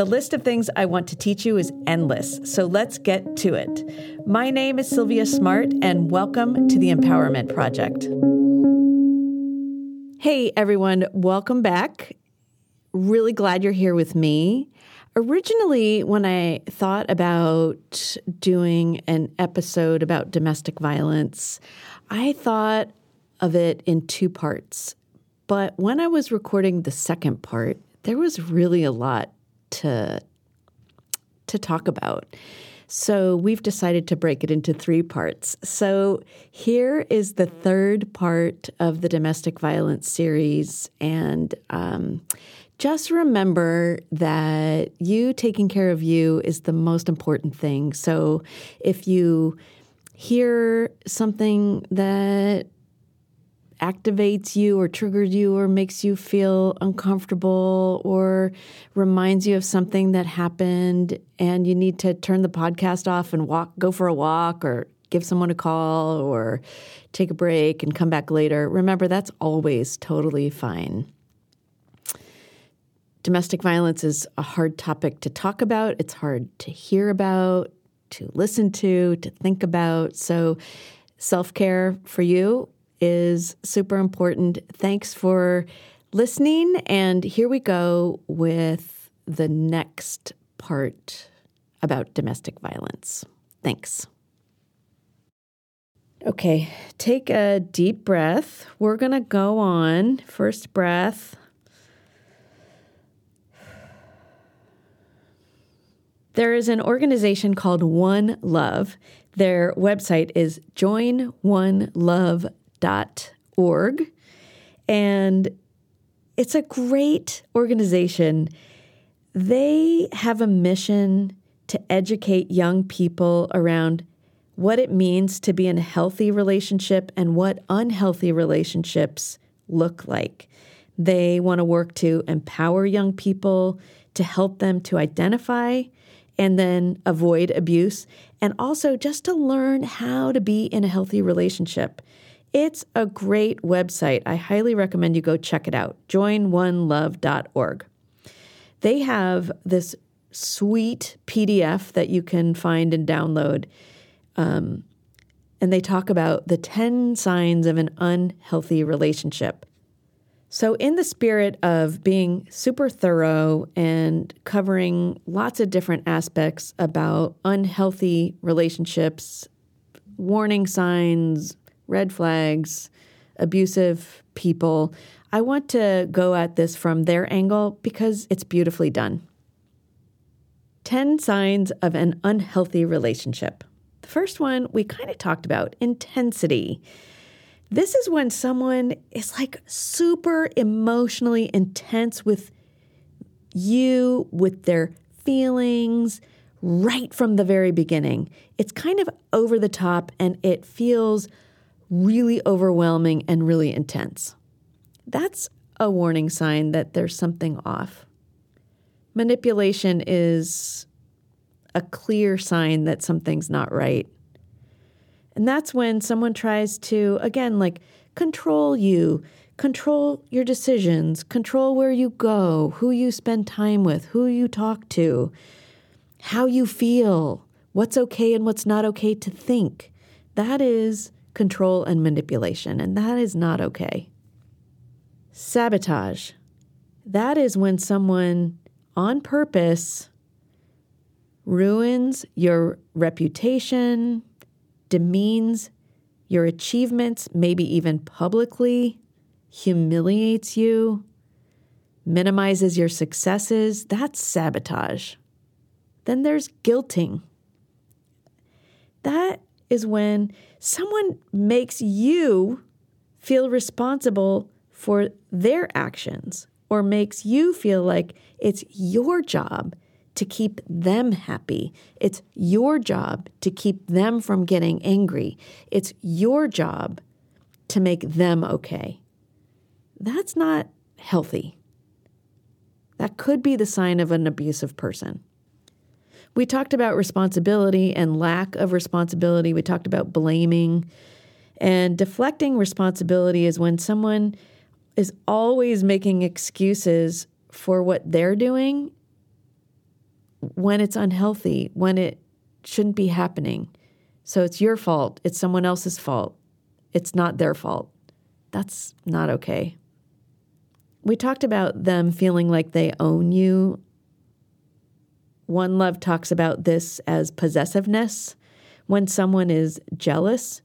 The list of things I want to teach you is endless, so let's get to it. My name is Silvia Smart, and welcome to the Empowerment Project. Hey, everyone, welcome back. Really glad you're here with me. Originally, when I thought about doing an episode about domestic violence, I thought of it in two parts. But when I was recording the second part, there was really a lot to to talk about. So we've decided to break it into three parts. So here is the third part of the domestic violence series, and um, just remember that you taking care of you is the most important thing. So if you hear something that activates you or triggers you or makes you feel uncomfortable or reminds you of something that happened and you need to turn the podcast off and walk go for a walk or give someone a call or take a break and come back later. Remember that's always totally fine. Domestic violence is a hard topic to talk about. It's hard to hear about to listen to to think about. So self-care for you is super important. Thanks for listening. And here we go with the next part about domestic violence. Thanks. Okay, take a deep breath. We're going to go on. First breath. There is an organization called One Love. Their website is joinonelove.com org. And it's a great organization. They have a mission to educate young people around what it means to be in a healthy relationship and what unhealthy relationships look like. They want to work to empower young people, to help them to identify and then avoid abuse, and also just to learn how to be in a healthy relationship. It's a great website. I highly recommend you go check it out. Joinonelove.org. They have this sweet PDF that you can find and download. Um, and they talk about the 10 signs of an unhealthy relationship. So, in the spirit of being super thorough and covering lots of different aspects about unhealthy relationships, warning signs, red flags, abusive people. I want to go at this from their angle because it's beautifully done. 10 signs of an unhealthy relationship. The first one we kind of talked about intensity. This is when someone is like super emotionally intense with you, with their feelings, right from the very beginning. It's kind of over the top and it feels really overwhelming and really intense. That's a warning sign that there's something off. Manipulation is a clear sign that something's not right. And that's when someone tries to, again, like control you, control your decisions, control where you go, who you spend time with, who you talk to, how you feel, what's okay and what's not okay to think. That is control, and manipulation, and that is not okay. Sabotage. That is when someone on purpose ruins your reputation, demeans your achievements, maybe even publicly, humiliates you, minimizes your successes, that's sabotage. Then there's guilting. That is when someone makes you feel responsible for their actions or makes you feel like it's your job to keep them happy. It's your job to keep them from getting angry. It's your job to make them okay. That's not healthy. That could be the sign of an abusive person. We talked about responsibility and lack of responsibility. We talked about blaming. And deflecting responsibility is when someone is always making excuses for what they're doing when it's unhealthy, when it shouldn't be happening. So it's your fault, it's someone else's fault, it's not their fault. That's not okay. We talked about them feeling like they own you. One Love talks about this as possessiveness when someone is jealous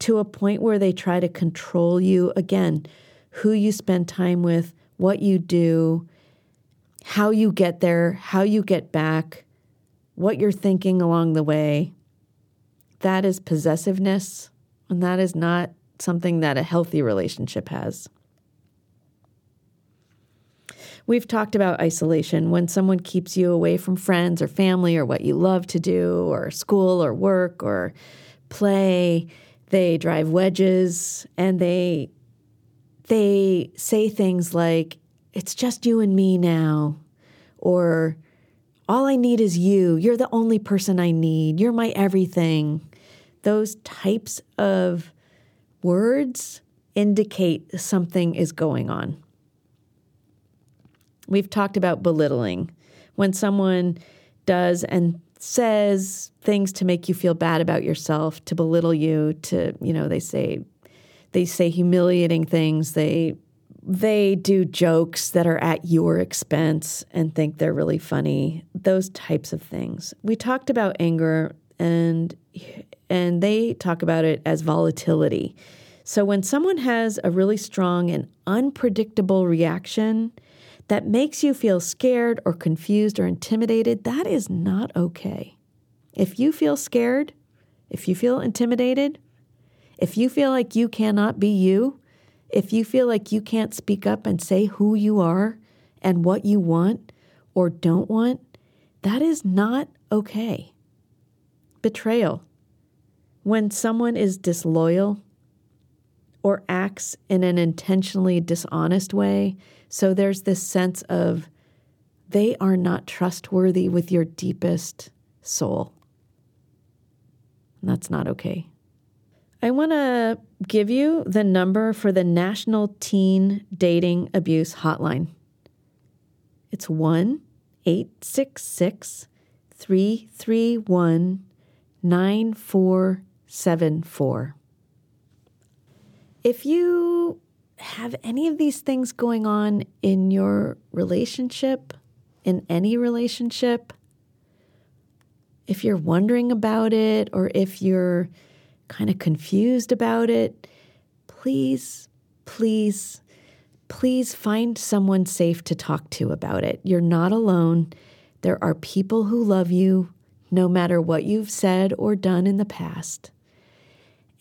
to a point where they try to control you. Again, who you spend time with, what you do, how you get there, how you get back, what you're thinking along the way. That is possessiveness, and that is not something that a healthy relationship has. We've talked about isolation when someone keeps you away from friends or family or what you love to do or school or work or play. They drive wedges and they they say things like it's just you and me now or all I need is you. You're the only person I need. You're my everything. Those types of words indicate something is going on. We've talked about belittling. When someone does and says things to make you feel bad about yourself, to belittle you, to, you know, they say they say humiliating things, they they do jokes that are at your expense and think they're really funny. Those types of things. We talked about anger and and they talk about it as volatility. So when someone has a really strong and unpredictable reaction, that makes you feel scared or confused or intimidated, that is not okay. If you feel scared, if you feel intimidated, if you feel like you cannot be you, if you feel like you can't speak up and say who you are and what you want or don't want, that is not okay. Betrayal. When someone is disloyal or acts in an intentionally dishonest way, so there's this sense of they are not trustworthy with your deepest soul. And that's not okay. I want to give you the number for the National Teen Dating Abuse Hotline. It's 1 866 331 9474. If you have any of these things going on in your relationship, in any relationship, if you're wondering about it or if you're kind of confused about it, please, please, please find someone safe to talk to about it. You're not alone. There are people who love you no matter what you've said or done in the past.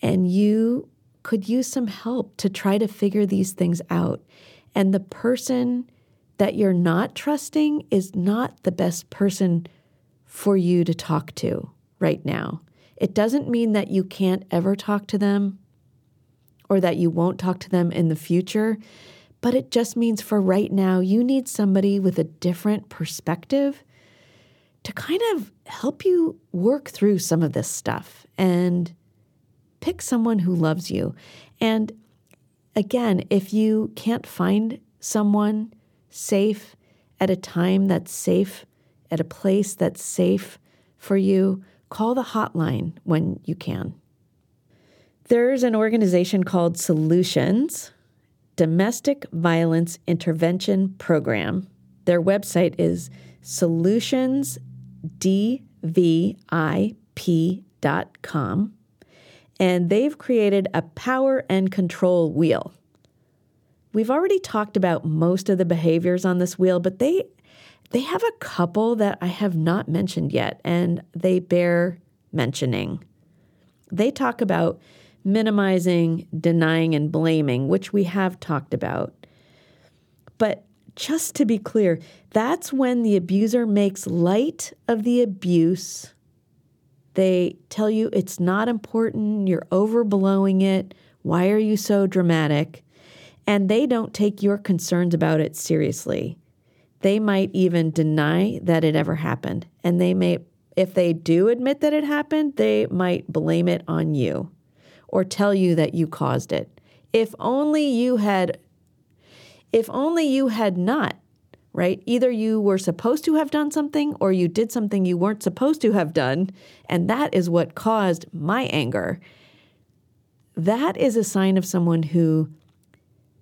And you could use some help to try to figure these things out. And the person that you're not trusting is not the best person for you to talk to right now. It doesn't mean that you can't ever talk to them or that you won't talk to them in the future, but it just means for right now, you need somebody with a different perspective to kind of help you work through some of this stuff and pick someone who loves you. And again, if you can't find someone safe at a time that's safe, at a place that's safe for you, call the hotline when you can. There's an organization called Solutions Domestic Violence Intervention Program. Their website is solutionsdvip.com and they've created a power and control wheel. We've already talked about most of the behaviors on this wheel, but they they have a couple that I have not mentioned yet and they bear mentioning. They talk about minimizing, denying and blaming, which we have talked about. But just to be clear, that's when the abuser makes light of the abuse. They tell you it's not important, you're overblowing it. Why are you so dramatic? And they don't take your concerns about it seriously. They might even deny that it ever happened. And they may, if they do admit that it happened, they might blame it on you or tell you that you caused it. If only you had if only you had not, right? Either you were supposed to have done something or you did something you weren't supposed to have done, and that is what caused my anger. That is a sign of someone who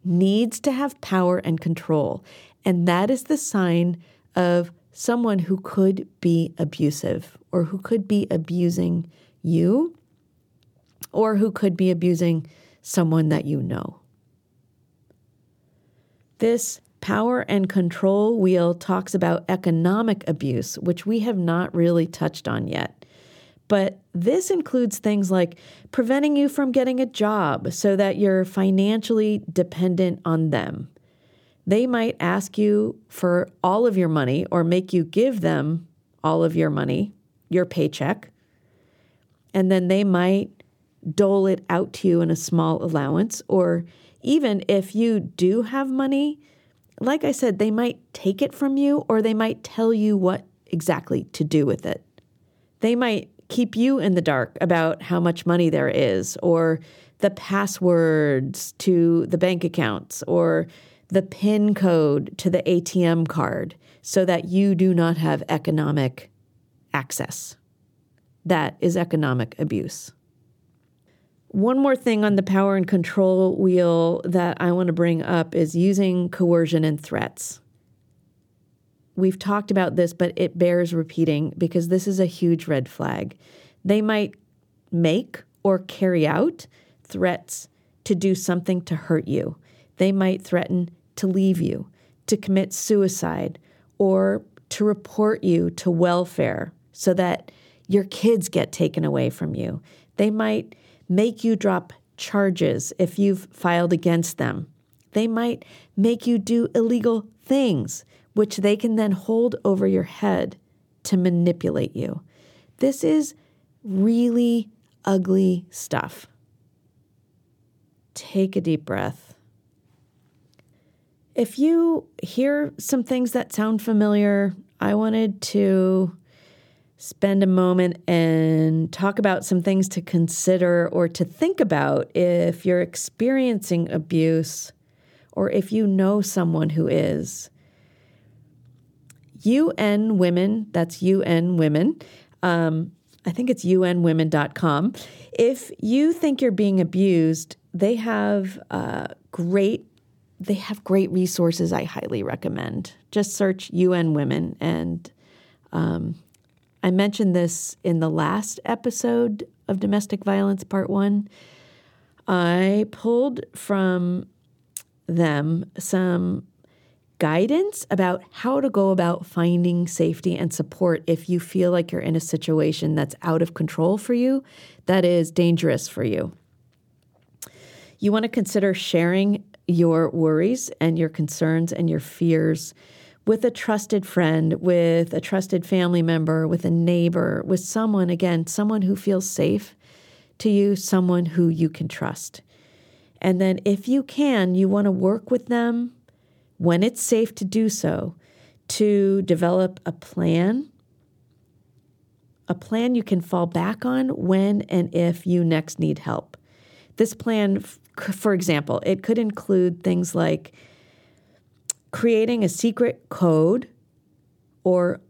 needs to have power and control. And that is the sign of someone who could be abusive or who could be abusing you or who could be abusing someone that you know. This power and control wheel talks about economic abuse, which we have not really touched on yet. But this includes things like preventing you from getting a job so that you're financially dependent on them. They might ask you for all of your money or make you give them all of your money, your paycheck. And then they might dole it out to you in a small allowance or even if you do have money, like I said, they might take it from you or they might tell you what exactly to do with it. They might keep you in the dark about how much money there is or the passwords to the bank accounts or the PIN code to the ATM card so that you do not have economic access. That is economic abuse. One more thing on the power and control wheel that I want to bring up is using coercion and threats. We've talked about this, but it bears repeating because this is a huge red flag. They might make or carry out threats to do something to hurt you. They might threaten to leave you, to commit suicide, or to report you to welfare so that your kids get taken away from you. They might make you drop charges if you've filed against them. They might make you do illegal things, which they can then hold over your head to manipulate you. This is really ugly stuff. Take a deep breath. If you hear some things that sound familiar, I wanted to spend a moment and talk about some things to consider or to think about if you're experiencing abuse or if you know someone who is. UN Women, that's UN Women. Um, I think it's unwomen.com. If you think you're being abused, they have uh, great they have great resources I highly recommend. Just search UN Women and um, I mentioned this in the last episode of Domestic Violence Part 1. I pulled from them some guidance about how to go about finding safety and support if you feel like you're in a situation that's out of control for you, that is dangerous for you. You want to consider sharing your worries and your concerns and your fears with a trusted friend, with a trusted family member, with a neighbor, with someone, again, someone who feels safe to you, someone who you can trust. And then, if you can, you want to work with them when it's safe to do so to develop a plan, a plan you can fall back on when and if you next need help. This plan, for example, it could include things like creating a secret code or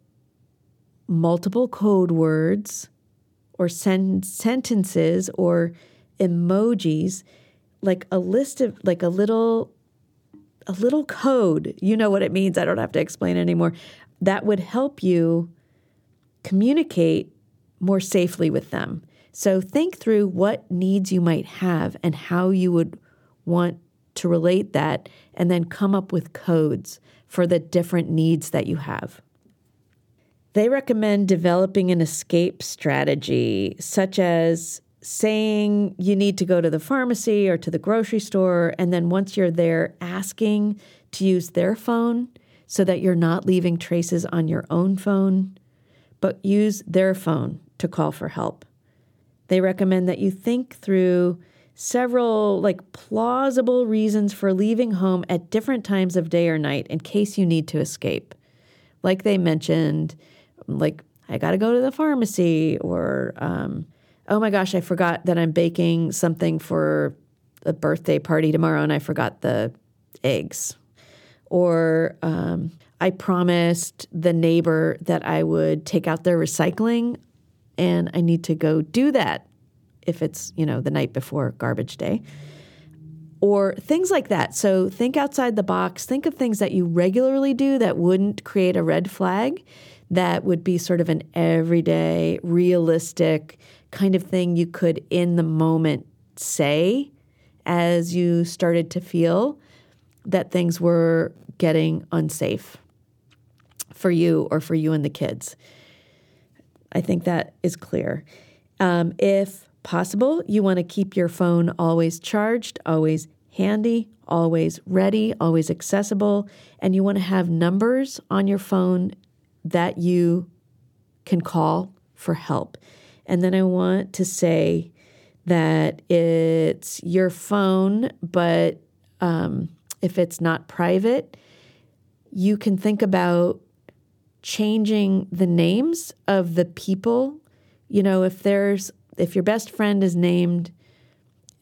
multiple code words or sen- sentences or emojis like a list of like a little a little code. You know what it means. I don't have to explain anymore. That would help you communicate more safely with them. So think through what needs you might have and how you would want to relate that, and then come up with codes for the different needs that you have. They recommend developing an escape strategy, such as saying you need to go to the pharmacy or to the grocery store, and then once you're there, asking to use their phone so that you're not leaving traces on your own phone, but use their phone to call for help. They recommend that you think through several like plausible reasons for leaving home at different times of day or night in case you need to escape. Like they mentioned, like I got to go to the pharmacy, or um, oh my gosh, I forgot that I'm baking something for a birthday party tomorrow and I forgot the eggs, or um, I promised the neighbor that I would take out their recycling and I need to go do that if it's, you know, the night before garbage day. Or things like that. So think outside the box. Think of things that you regularly do that wouldn't create a red flag, that would be sort of an everyday, realistic kind of thing you could, in the moment, say as you started to feel that things were getting unsafe for you or for you and the kids. I think that is clear. Um, if possible, you want to keep your phone always charged, always handy, always ready, always accessible, and you want to have numbers on your phone that you can call for help. And then I want to say that it's your phone, but um, if it's not private, you can think about changing the names of the people. You know, if there's if your best friend is named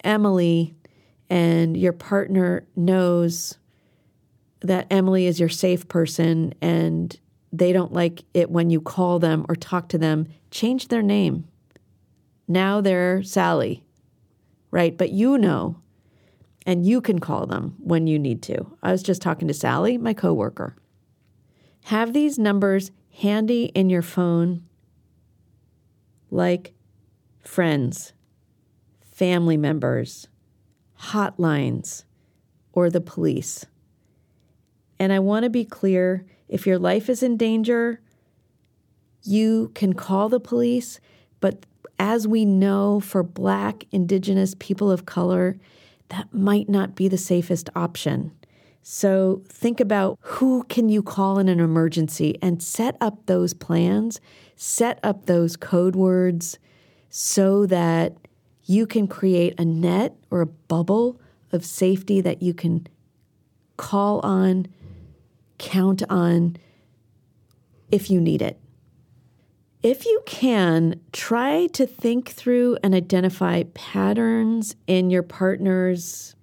Emily and your partner knows that Emily is your safe person and they don't like it when you call them or talk to them, change their name. Now they're Sally, right? But you know, and you can call them when you need to. I was just talking to Sally, my coworker. Have these numbers handy in your phone like friends, family members, hotlines, or the police. And I want to be clear if your life is in danger, you can call the police, but as we know for Black, Indigenous, people of color, that might not be the safest option. So think about who can you call in an emergency and set up those plans, set up those code words, so that you can create a net or a bubble of safety that you can call on, count on if you need it. If you can, try to think through and identify patterns in your partner's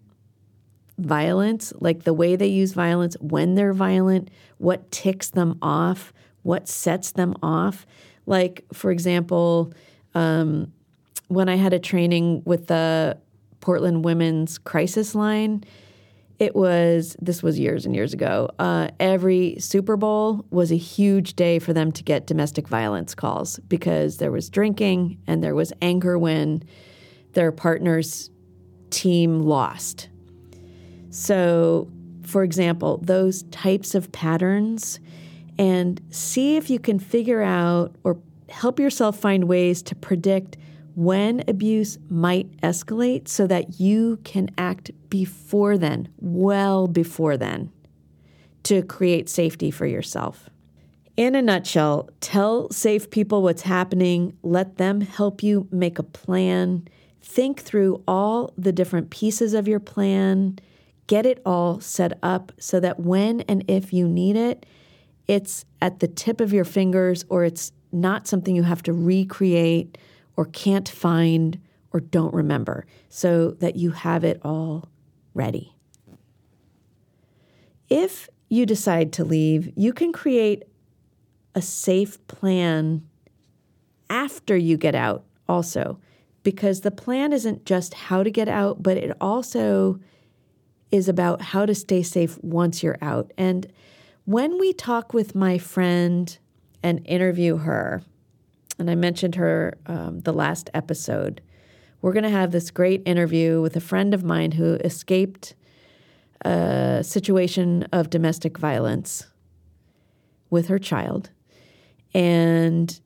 violence, like the way they use violence, when they're violent, what ticks them off, what sets them off. Like, for example, um, when I had a training with the Portland Women's Crisis Line, it was this was years and years ago. Uh, every Super Bowl was a huge day for them to get domestic violence calls because there was drinking and there was anger when their partner's team lost. So, for example, those types of patterns, and see if you can figure out or help yourself find ways to predict when abuse might escalate so that you can act before then, well before then, to create safety for yourself. In a nutshell, tell safe people what's happening, let them help you make a plan, think through all the different pieces of your plan, get it all set up so that when and if you need it, it's at the tip of your fingers or it's not something you have to recreate or can't find or don't remember, so that you have it all ready. If you decide to leave, you can create a safe plan after you get out, also, because the plan isn't just how to get out, but it also is about how to stay safe once you're out. And when we talk with my friend and interview her, and I mentioned her um, the last episode. We're going to have this great interview with a friend of mine who escaped a situation of domestic violence with her child. And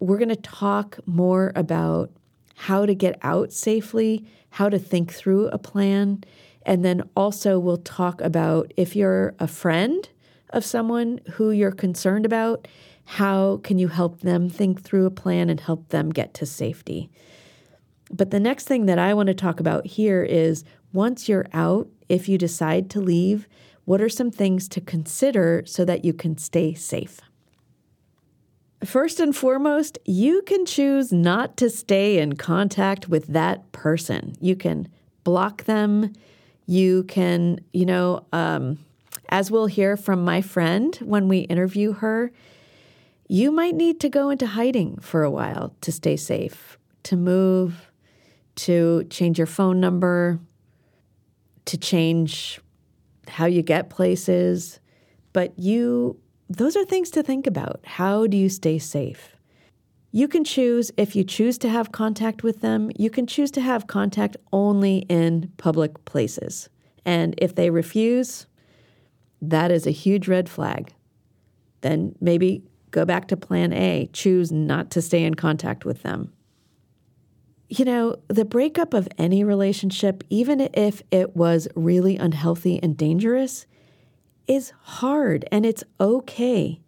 we're going to talk more about how to get out safely, how to think through a plan, and then also we'll talk about if you're a friend of someone who you're concerned about, how can you help them think through a plan and help them get to safety? But the next thing that I want to talk about here is once you're out, if you decide to leave, what are some things to consider so that you can stay safe? First and foremost, you can choose not to stay in contact with that person. You can block them. You can, you know, um, as we'll hear from my friend when we interview her, you might need to go into hiding for a while to stay safe, to move, to change your phone number, to change how you get places. But you those are things to think about. How do you stay safe? You can choose, if you choose to have contact with them, you can choose to have contact only in public places. And if they refuse, that is a huge red flag. Then maybe go back to plan A, choose not to stay in contact with them. You know, the breakup of any relationship, even if it was really unhealthy and dangerous, is hard and it's okay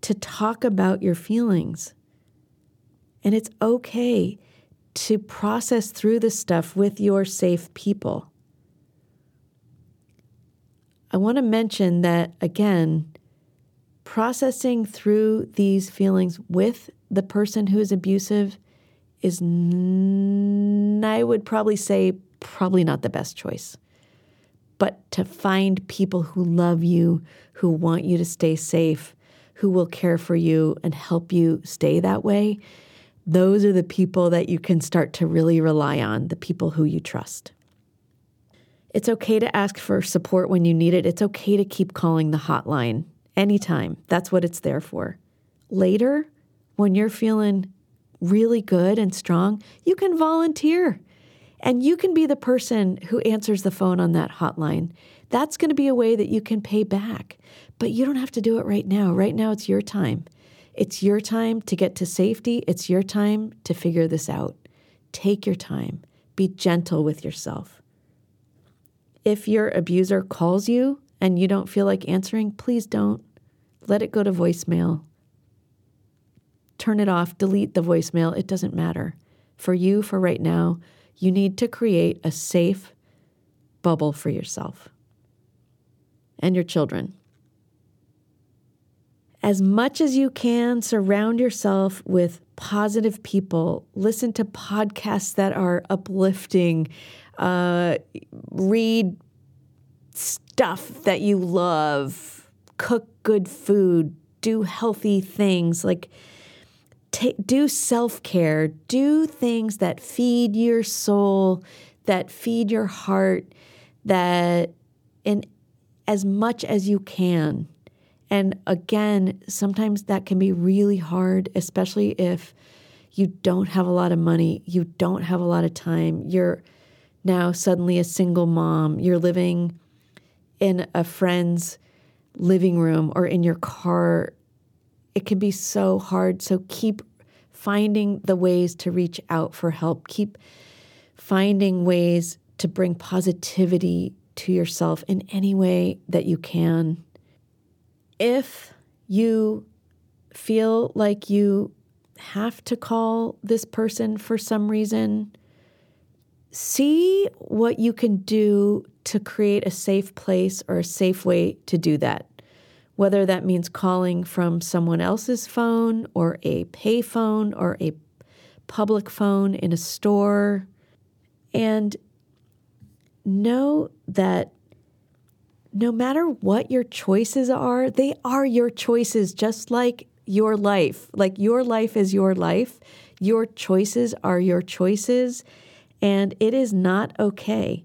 to talk about your feelings. And it's okay to process through this stuff with your safe people. I want to mention that again, processing through these feelings with the person who is abusive is, I would probably say, probably not the best choice but to find people who love you, who want you to stay safe, who will care for you and help you stay that way, those are the people that you can start to really rely on, the people who you trust. It's okay to ask for support when you need it. It's okay to keep calling the hotline anytime. That's what it's there for. Later, when you're feeling really good and strong, you can volunteer. And you can be the person who answers the phone on that hotline. That's going to be a way that you can pay back. But you don't have to do it right now. Right now, it's your time. It's your time to get to safety. It's your time to figure this out. Take your time. Be gentle with yourself. If your abuser calls you and you don't feel like answering, please don't. Let it go to voicemail. Turn it off, delete the voicemail. It doesn't matter. For you, for right now, you need to create a safe bubble for yourself and your children. As much as you can, surround yourself with positive people. Listen to podcasts that are uplifting. Uh, read stuff that you love. Cook good food. Do healthy things. Like, do self care, do things that feed your soul, that feed your heart, that in as much as you can. And again, sometimes that can be really hard, especially if you don't have a lot of money, you don't have a lot of time, you're now suddenly a single mom, you're living in a friend's living room or in your car it can be so hard. So keep finding the ways to reach out for help. Keep finding ways to bring positivity to yourself in any way that you can. If you feel like you have to call this person for some reason, see what you can do to create a safe place or a safe way to do that whether that means calling from someone else's phone or a payphone or a public phone in a store. And know that no matter what your choices are, they are your choices, just like your life. Like your life is your life. Your choices are your choices. And it is not okay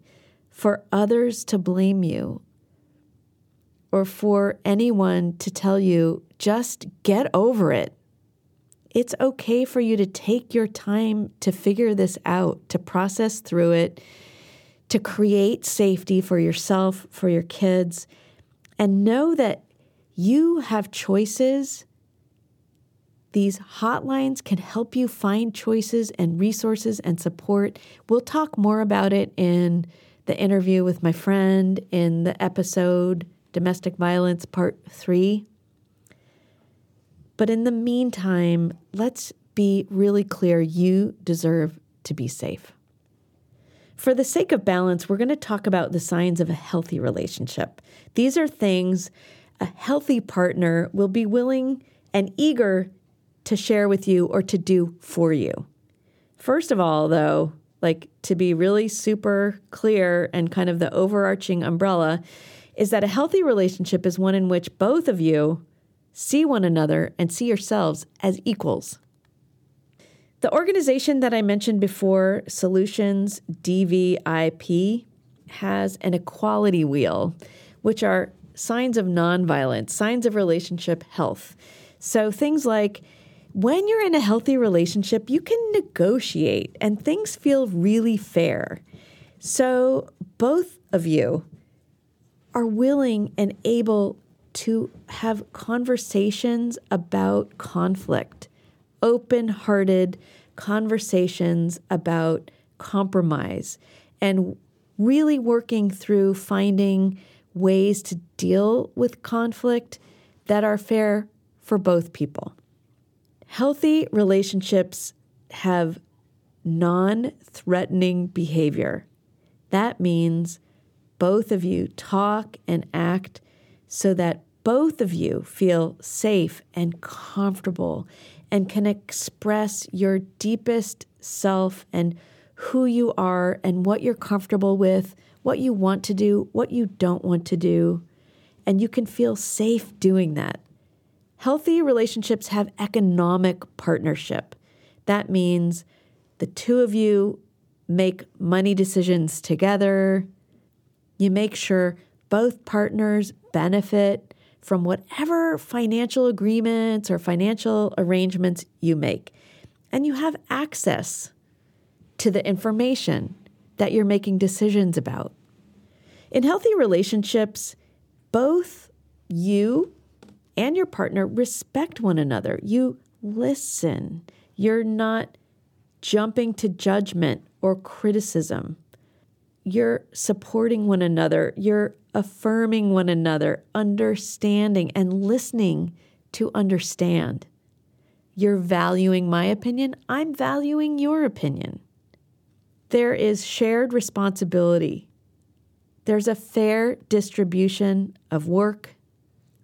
for others to blame you or for anyone to tell you, just get over it. It's okay for you to take your time to figure this out, to process through it, to create safety for yourself, for your kids, and know that you have choices. These hotlines can help you find choices and resources and support. We'll talk more about it in the interview with my friend in the episode Domestic Violence Part 3. But in the meantime, let's be really clear you deserve to be safe. For the sake of balance, we're going to talk about the signs of a healthy relationship. These are things a healthy partner will be willing and eager to share with you or to do for you. First of all, though, like to be really super clear and kind of the overarching umbrella, is that a healthy relationship is one in which both of you see one another, and see yourselves as equals. The organization that I mentioned before, Solutions DVIP, has an equality wheel, which are signs of nonviolence, signs of relationship health. So things like when you're in a healthy relationship, you can negotiate and things feel really fair. So both of you are willing and able to have conversations about conflict, open hearted conversations about compromise, and really working through finding ways to deal with conflict that are fair for both people. Healthy relationships have non threatening behavior. That means both of you talk and act so that both of you feel safe and comfortable and can express your deepest self and who you are and what you're comfortable with, what you want to do, what you don't want to do. And you can feel safe doing that. Healthy relationships have economic partnership. That means the two of you make money decisions together. You make sure both partners benefit from whatever financial agreements or financial arrangements you make. And you have access to the information that you're making decisions about. In healthy relationships, both you and your partner respect one another. You listen. You're not jumping to judgment or criticism. You're supporting one another. You're affirming one another, understanding, and listening to understand. You're valuing my opinion, I'm valuing your opinion. There is shared responsibility. There's a fair distribution of work,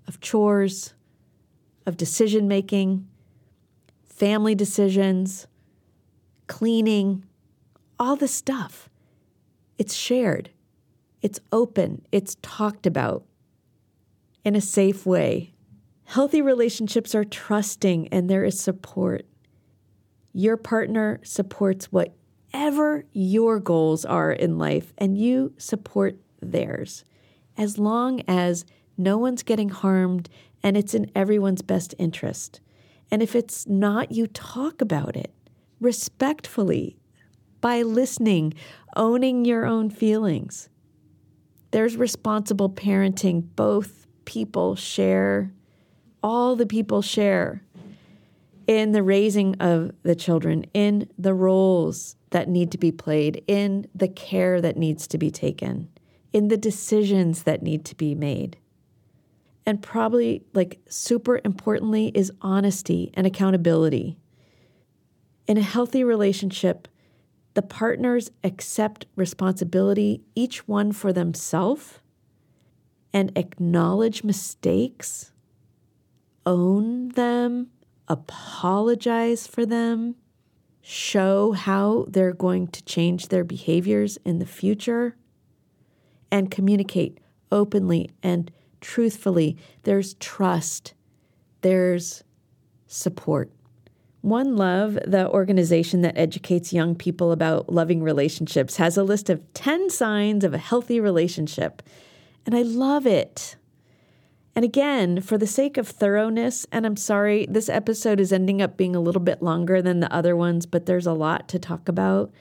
of chores, of decision making, family decisions, cleaning, all the stuff. It's shared. It's open, it's talked about in a safe way. Healthy relationships are trusting and there is support. Your partner supports whatever your goals are in life, and you support theirs. As long as no one's getting harmed and it's in everyone's best interest. And if it's not, you talk about it respectfully by listening, owning your own feelings. There's responsible parenting. Both people share, all the people share in the raising of the children, in the roles that need to be played, in the care that needs to be taken, in the decisions that need to be made. And probably, like, super importantly, is honesty and accountability. In a healthy relationship, the partners accept responsibility, each one for themselves, and acknowledge mistakes, own them, apologize for them, show how they're going to change their behaviors in the future, and communicate openly and truthfully. There's trust, there's support. One Love, the organization that educates young people about loving relationships, has a list of 10 signs of a healthy relationship. And I love it. And again, for the sake of thoroughness, and I'm sorry, this episode is ending up being a little bit longer than the other ones, but there's a lot to talk about.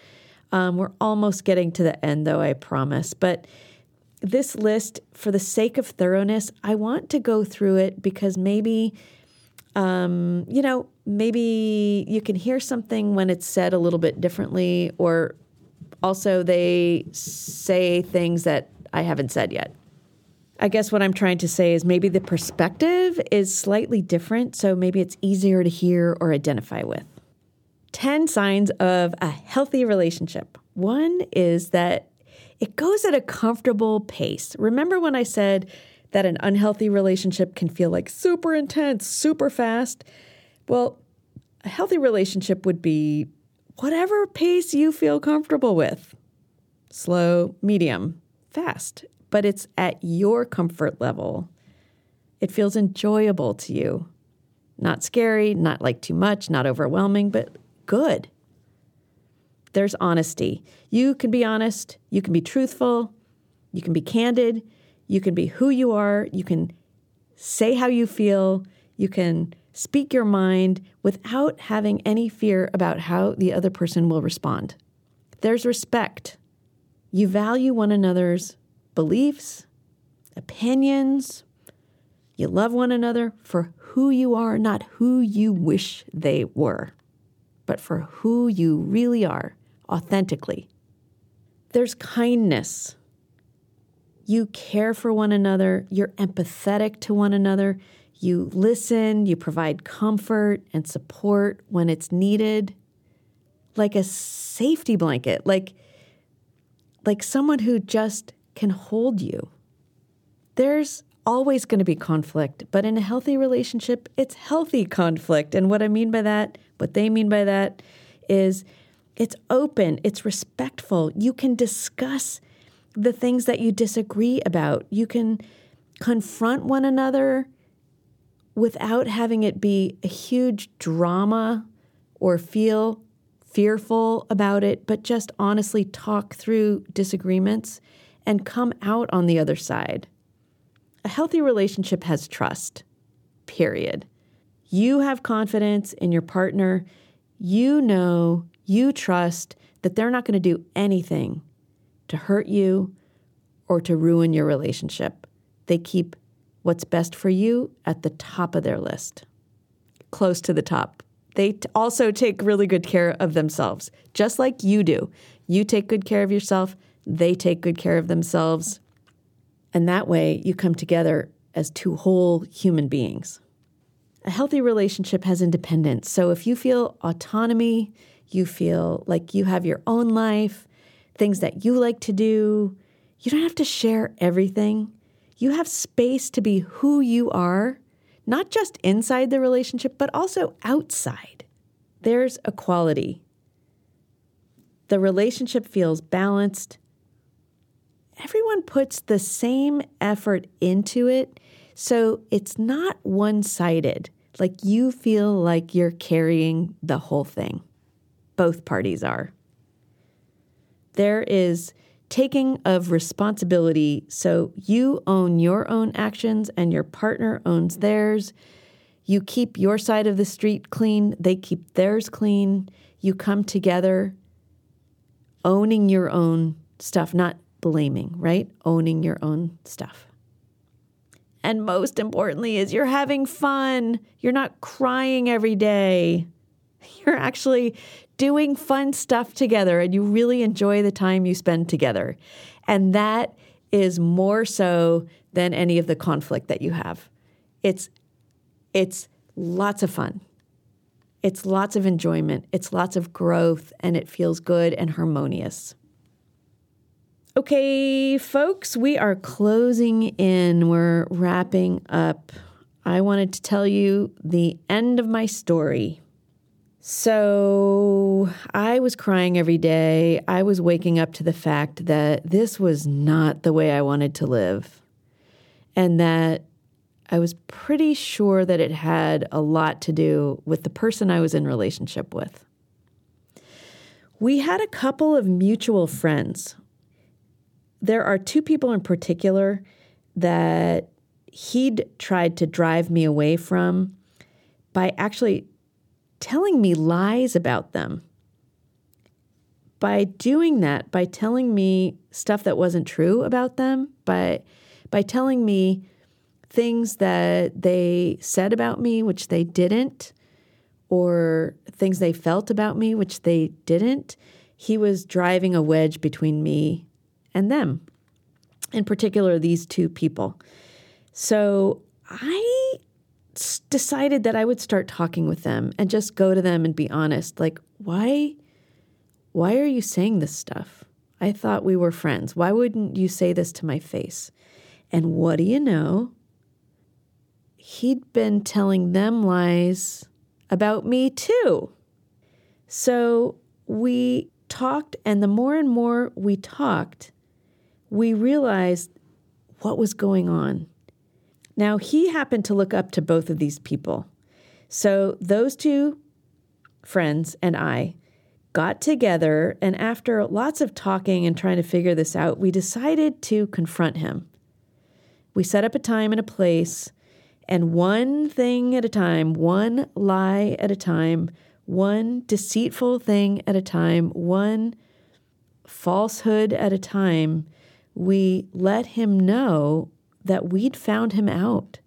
Um, we're almost getting to the end, though, I promise. But this list, for the sake of thoroughness, I want to go through it because maybe, um, you know, maybe you can hear something when it's said a little bit differently, or also they say things that I haven't said yet. I guess what I'm trying to say is maybe the perspective is slightly different, so maybe it's easier to hear or identify with. 10 signs of a healthy relationship. One is that it goes at a comfortable pace. Remember when I said that an unhealthy relationship can feel like super intense, super fast? Well, a healthy relationship would be whatever pace you feel comfortable with slow, medium, fast but it's at your comfort level. It feels enjoyable to you. Not scary, not like too much, not overwhelming, but good. There's honesty. You can be honest, you can be truthful, you can be candid, you can be who you are, you can say how you feel, you can speak your mind without having any fear about how the other person will respond. There's respect. You value one another's beliefs, opinions. You love one another for who you are, not who you wish they were, but for who you really are, authentically. There's kindness. You care for one another, you're empathetic to one another, you listen, you provide comfort and support when it's needed, like a safety blanket, like, like someone who just can hold you. There's always going to be conflict, but in a healthy relationship, it's healthy conflict. And what I mean by that, what they mean by that, is it's open, it's respectful. You can discuss the things that you disagree about. You can confront one another without having it be a huge drama or feel fearful about it, but just honestly talk through disagreements and come out on the other side. A healthy relationship has trust, period. You have confidence in your partner. You know, you trust that they're not going to do anything to hurt you or to ruin your relationship. They keep what's best for you at the top of their list, close to the top. They also take really good care of themselves, just like you do. You take good care of yourself, they take good care of themselves. And that way, you come together as two whole human beings. A healthy relationship has independence. So if you feel autonomy, you feel like you have your own life, things that you like to do, you don't have to share everything. You have space to be who you are, not just inside the relationship, but also outside. There's equality. The relationship feels balanced everyone puts the same effort into it. So it's not one sided. Like you feel like you're carrying the whole thing. Both parties are. There is taking of responsibility. So you own your own actions and your partner owns theirs. You keep your side of the street clean, they keep theirs clean. You come together owning your own stuff, not blaming, right? Owning your own stuff. And most importantly, is you're having fun. You're not crying every day. You're actually doing fun stuff together and you really enjoy the time you spend together. And that is more so than any of the conflict that you have. It's it's lots of fun. It's lots of enjoyment. It's lots of growth and it feels good and harmonious. Okay, folks, we are closing in. We're wrapping up. I wanted to tell you the end of my story. So, I was crying every day. I was waking up to the fact that this was not the way I wanted to live. And that I was pretty sure that it had a lot to do with the person I was in relationship with. We had a couple of mutual friends there are two people in particular that he'd tried to drive me away from by actually telling me lies about them. By doing that, by telling me stuff that wasn't true about them, by, by telling me things that they said about me, which they didn't, or things they felt about me, which they didn't, he was driving a wedge between me and them, in particular, these two people. So I decided that I would start talking with them and just go to them and be honest. Like, why, why are you saying this stuff? I thought we were friends. Why wouldn't you say this to my face? And what do you know? He'd been telling them lies about me too. So we talked, and the more and more we talked, we realized what was going on. Now, he happened to look up to both of these people. So those two friends and I got together, and after lots of talking and trying to figure this out, we decided to confront him. We set up a time and a place, and one thing at a time, one lie at a time, one deceitful thing at a time, one falsehood at a time, we let him know that we'd found him out.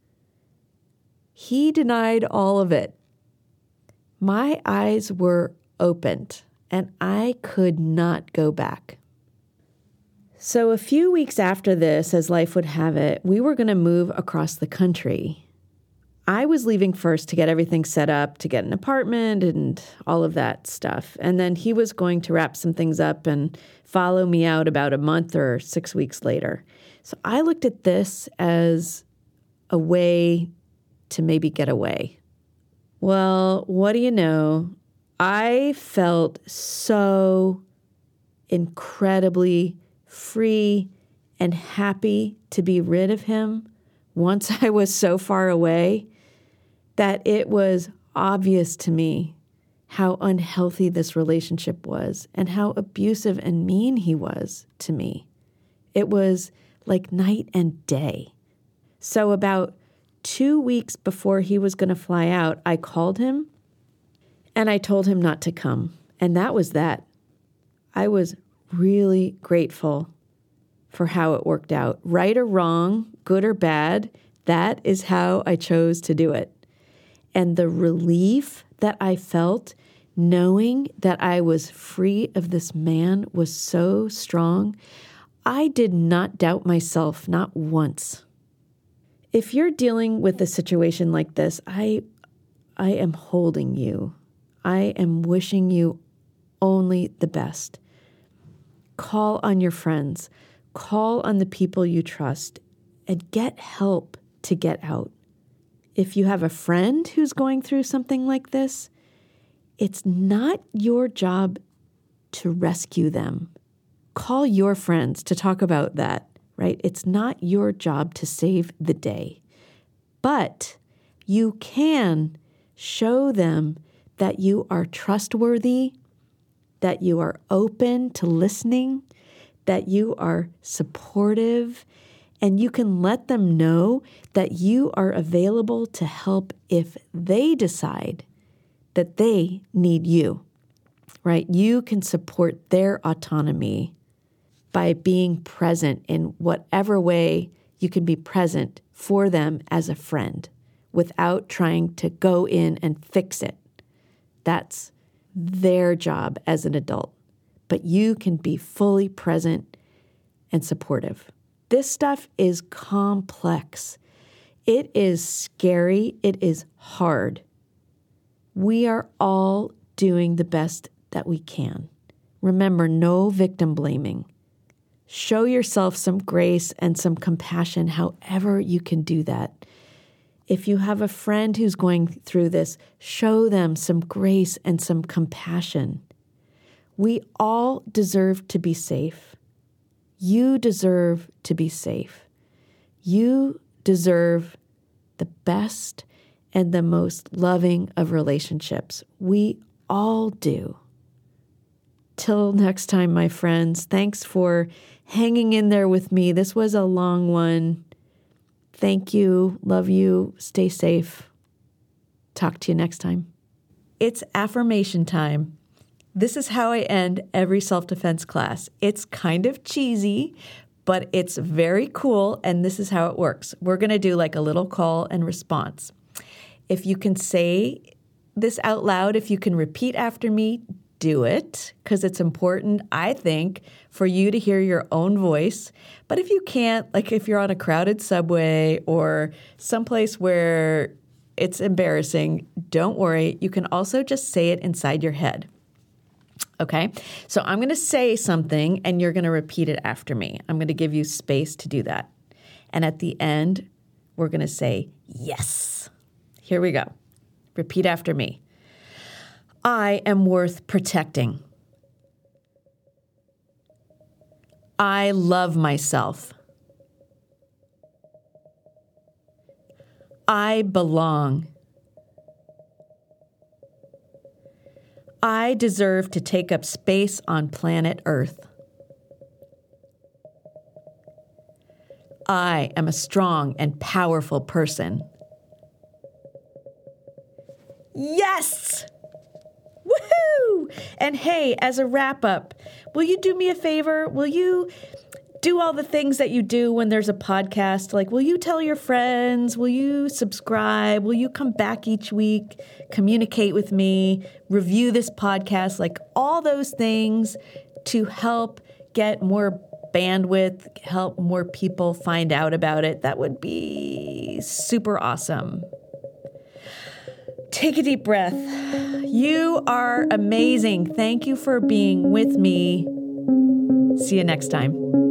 He denied all of it. My eyes were opened and I could not go back. So, a few weeks after this, as life would have it, we were going to move across the country. I was leaving first to get everything set up, to get an apartment and all of that stuff. And then he was going to wrap some things up and follow me out about a month or six weeks later. So I looked at this as a way to maybe get away. Well, what do you know? I felt so incredibly free and happy to be rid of him once I was so far away that it was obvious to me how unhealthy this relationship was and how abusive and mean he was to me. It was like night and day. So, about two weeks before he was going to fly out, I called him and I told him not to come. And that was that. I was really grateful for how it worked out. Right or wrong, good or bad, that is how I chose to do it and the relief that I felt knowing that I was free of this man was so strong. I did not doubt myself, not once. If you're dealing with a situation like this, I I am holding you. I am wishing you only the best. Call on your friends, call on the people you trust, and get help to get out if you have a friend who's going through something like this, it's not your job to rescue them. Call your friends to talk about that, right? It's not your job to save the day. But you can show them that you are trustworthy, that you are open to listening, that you are supportive, and you can let them know that you are available to help if they decide that they need you, right? You can support their autonomy by being present in whatever way you can be present for them as a friend without trying to go in and fix it. That's their job as an adult. But you can be fully present and supportive. This stuff is complex. It is scary. It is hard. We are all doing the best that we can. Remember, no victim blaming. Show yourself some grace and some compassion, however, you can do that. If you have a friend who's going through this, show them some grace and some compassion. We all deserve to be safe. You deserve to be safe. You deserve the best and the most loving of relationships. We all do. Till next time, my friends, thanks for hanging in there with me. This was a long one. Thank you. Love you. Stay safe. Talk to you next time. It's affirmation time. This is how I end every self defense class. It's kind of cheesy, but it's very cool. And this is how it works. We're to do like a little call and response. If you can say this out loud, if you can repeat after me, do it because it's important, I think, for you to hear your own voice. But if you can't, like if you're on a crowded subway or someplace where it's embarrassing, don't worry. You can also just say it inside your head. Okay, so I'm going to say something and you're going to repeat it after me. I'm going to give you space to do that. And at the end, we're going to say, Yes. Here we go. Repeat after me. I am worth protecting. I love myself. I belong. I deserve to take up space on planet Earth. I am a strong and powerful person. Yes! Woohoo! And hey, as a wrap up, will you do me a favor? Will you do all the things that you do when there's a podcast? Like, will you tell your friends? Will you subscribe? Will you come back each week, communicate with me, review this podcast? Like, all those things to help get more bandwidth, help more people find out about it. That would be super awesome. Take a deep breath. You are amazing. Thank you for being with me. See you next time.